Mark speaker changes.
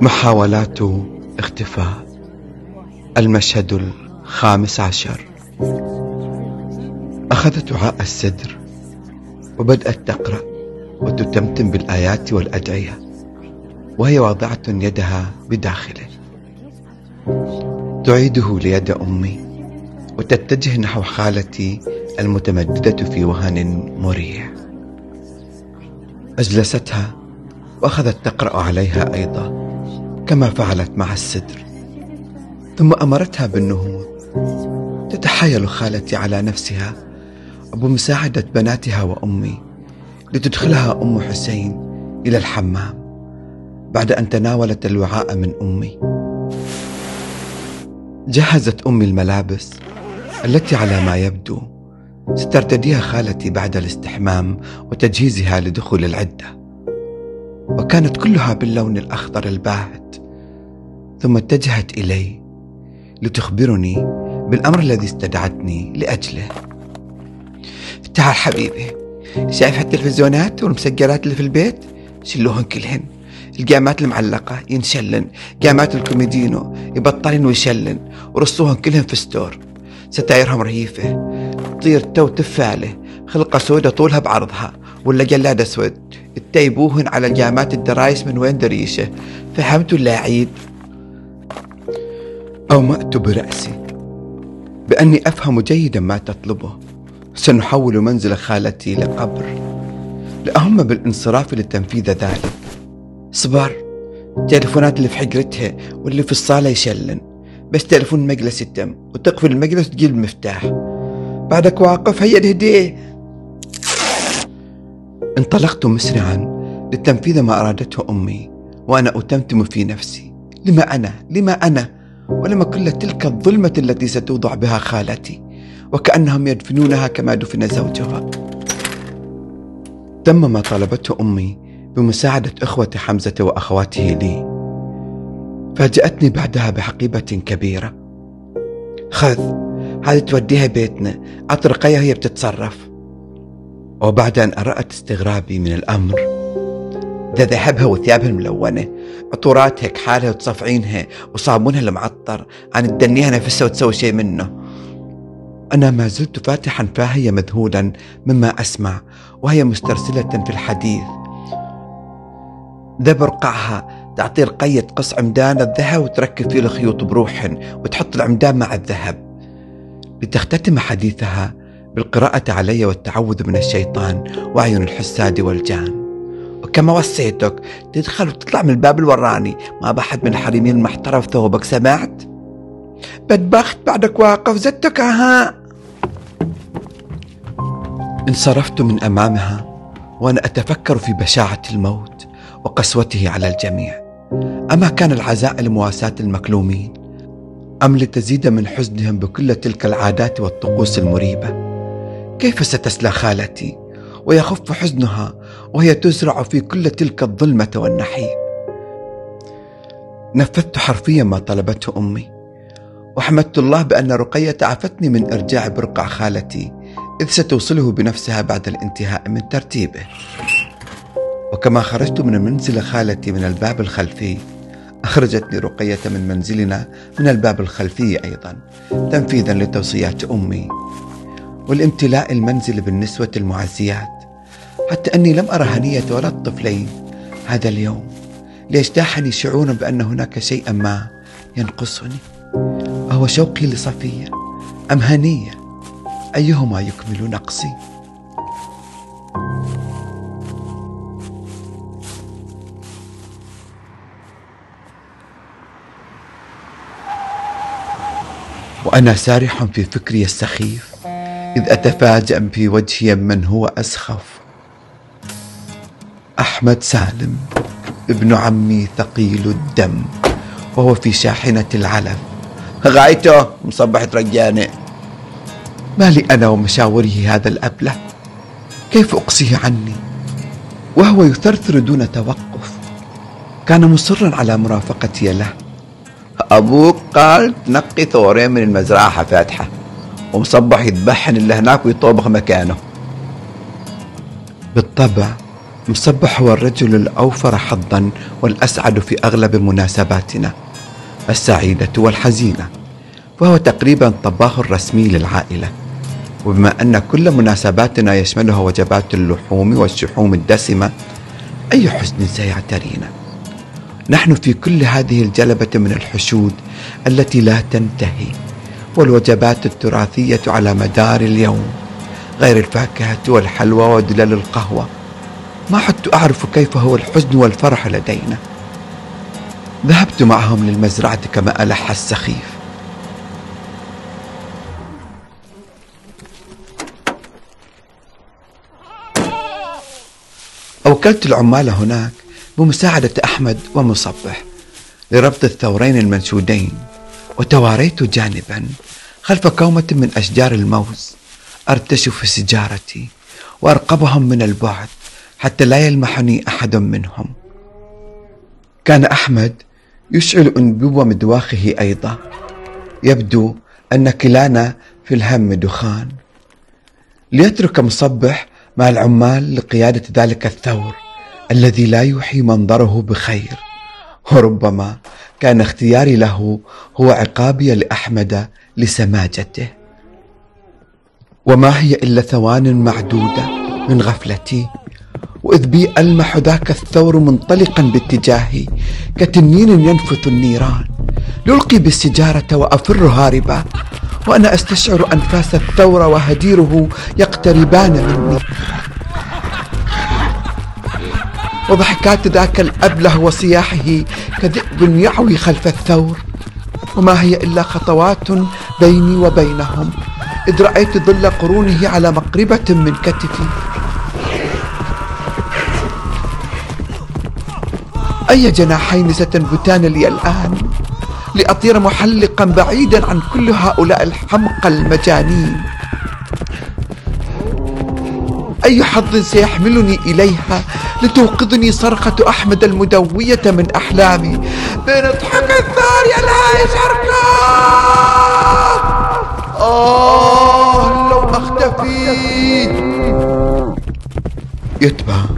Speaker 1: محاولات اختفاء. المشهد الخامس عشر. أخذت وعاء السدر وبدأت تقرأ وتتمتم بالآيات والأدعية وهي واضعة يدها بداخله. تعيده ليد أمي وتتجه نحو خالتي المتمددة في وهن مريح أجلستها وأخذت تقرأ عليها أيضا. كما فعلت مع السدر ثم أمرتها بالنهوض. تتحايل خالتي على نفسها وبمساعدة بناتها وأمي لتدخلها أم حسين إلى الحمام بعد أن تناولت الوعاء من أمي. جهزت أمي الملابس التي على ما يبدو سترتديها خالتي بعد الاستحمام وتجهيزها لدخول العدة. وكانت كلها باللون الأخضر الباهت. ثم اتجهت إلي لتخبرني بالأمر الذي استدعتني لأجله. تعال حبيبي. شايف هالتلفزيونات والمسجلات اللي في البيت؟ شلوهن كلهن. القامات المعلقة ينشلن. قامات الكوميدينو يبطلن ويشلن. ورصوهن كلهن في ستور. ستايرهم رهيفة. تطير تو تفالة. خلقة سودة طولها بعرضها. ولا جلاد اسود تتيبوهن على جامات الدرايس من وين دريشة. فهمتوا ولا عيد أومأت برأسي. بأني أفهم جيدا ما تطلبه. سنحول منزل خالتي لقبر. لأهم بالانصراف لتنفيذ ذلك. صبر تلفونات اللي في حجرتها واللي في الصالة يشلن. بس تلفون المجلس يتم وتقفل المجلس وتجيب المفتاح. بعدك واقف هيا الهدية انطلقت مسرعا لتنفيذ ما أرادته أمي وأنا أتمتم في نفسي. لما أنا؟ لما أنا؟ ولم كل تلك الظلمة التي ستوضع بها خالتي وكأنهم يدفنونها كما دفن زوجها. تم ما طلبته أمي بمساعدة إخوة حمزة وأخواته لي. فاجأتني بعدها بحقيبة كبيرة. خذ هذه توديها بيتنا أطرقيها هي بتتصرف. وبعد أن أرأت استغرابي من الأمر ذا ذهبها وثيابها الملونة عطورات هيك حالها وتصفعينها وصابونها المعطر. عن تدنيها نفسها وتسوي شيء منه. أنا ما زلت فاتحا فاهية مذهولا مما أسمع وهي مسترسلة في الحديث. ذا برقعها تعطي رقية قص عمدان الذهب وتركب فيه الخيوط بروح وتحط العمدان مع الذهب. لتختتم حديثها بالقراءة علي والتعوذ من الشيطان وعيون الحساد والجان. وكما وصيتك. تدخل وتطلع من الباب الوراني. ما بحد من الحريمين المحترف ثوبك سمعت؟ بدبخت بعدك واقف. زدتك ها انصرفت من أمامها وأنا أتفكر في بشاعة الموت وقسوته على الجميع. أما كان العزاء لمواساة المكلومين؟ أم لتزيد من حزنهم بكل تلك العادات والطقوس المريبة؟ كيف ستسلى خالتي؟ ويخف حزنها وهي تزرع في كل تلك الظلمة والنحيب نفذت حرفيا ما طلبته أمي وحمدت الله بأن رقية عفتني من إرجاع برقع خالتي إذ ستوصله بنفسها بعد الانتهاء من ترتيبه. وكما خرجت من منزل خالتي من الباب الخلفي أخرجتني رقية من منزلنا من الباب الخلفي أيضا تنفيذا لتوصيات أمي. والامتلاء المنزل بالنسوة المعزيات حتى أني لم أرى هنية ولا الطفلين هذا اليوم. ليجتاحني شعور بأن هناك شيئا ما ينقصني؟ أهو شوقي لصفية أم هنية؟ أيهما يكمل نقصي؟ وأنا سارح في فكري السخيف إذ أتفاجأ في وجهي من هو أسخف. أحمد سالم ابن عمي ثقيل الدم وهو في شاحنة العلف غايته مصبح ترجاني ما لي أنا ومشاوره هذا الأبله كيف أقصيه عني؟ وهو يثرثر دون توقف. كان مصرا على مرافقتي له. أبوك قال تنقي ثورين من المزرعة فاتحة ومصبح يذبحن اللي هناك ويطوبخ مكانه. بالطبع مصبح هو الرجل الأوفر حظا والأسعد في أغلب مناسباتنا السعيدة والحزينة وهو تقريبا الطباخ الرسمي للعائلة. وبما أن كل مناسباتنا يشملها وجبات اللحوم والشحوم الدسمة أي حزن سيعترينا. نحن في كل هذه الجلبة من الحشود التي لا تنتهي والوجبات التراثية على مدار اليوم غير الفاكهة والحلوى ودلال القهوة. ما عدت أعرف كيف هو الحزن والفرح لدينا. ذهبت معهم للمزرعة كما ألح السخيف. أوكلت العمال هناك بمساعدة أحمد ومصبح لربط الثورين المنشودين وتواريت جانبا خلف كومة من أشجار الموز. أرتش في سجارتي وأرقبهم من البعد. حتى لا يلمحني أحد منهم. كان أحمد يشعل أنبوب مدواخه أيضا. يبدو أن كلانا في الهم دخان. ليترك مصبح مع العمال لقيادة ذلك الثور الذي لا يوحي منظره بخير. وربما كان اختياري له هو عقابي لأحمد لسماجته. وما هي إلا ثوان معدودة من غفلتي. وإذ بي ألمح ذاك الثور منطلقا باتجاهي كتنين ينفث النيران. يلقي بالسجارة وأفر هاربا وأنا أستشعر أنفاس الثور وهديره يقتربان مني. وضحكات ذاك الأبله وصياحه كذئب يعوي خلف الثور. وما هي إلا خطوات بيني وبينهم. إذ رأيت ظل قرونه على مقربة من كتفي. أي جناحين ستنبتان لي الآن؟ لأطير محلقا بعيدا عن كل هؤلاء الحمقى المجانين. أي حظ سيحملني إليها لتوقظني صرخة أحمد المدوية من أحلامي؟ بنضحك الثاني الهايش آه لو أختفي يتبع.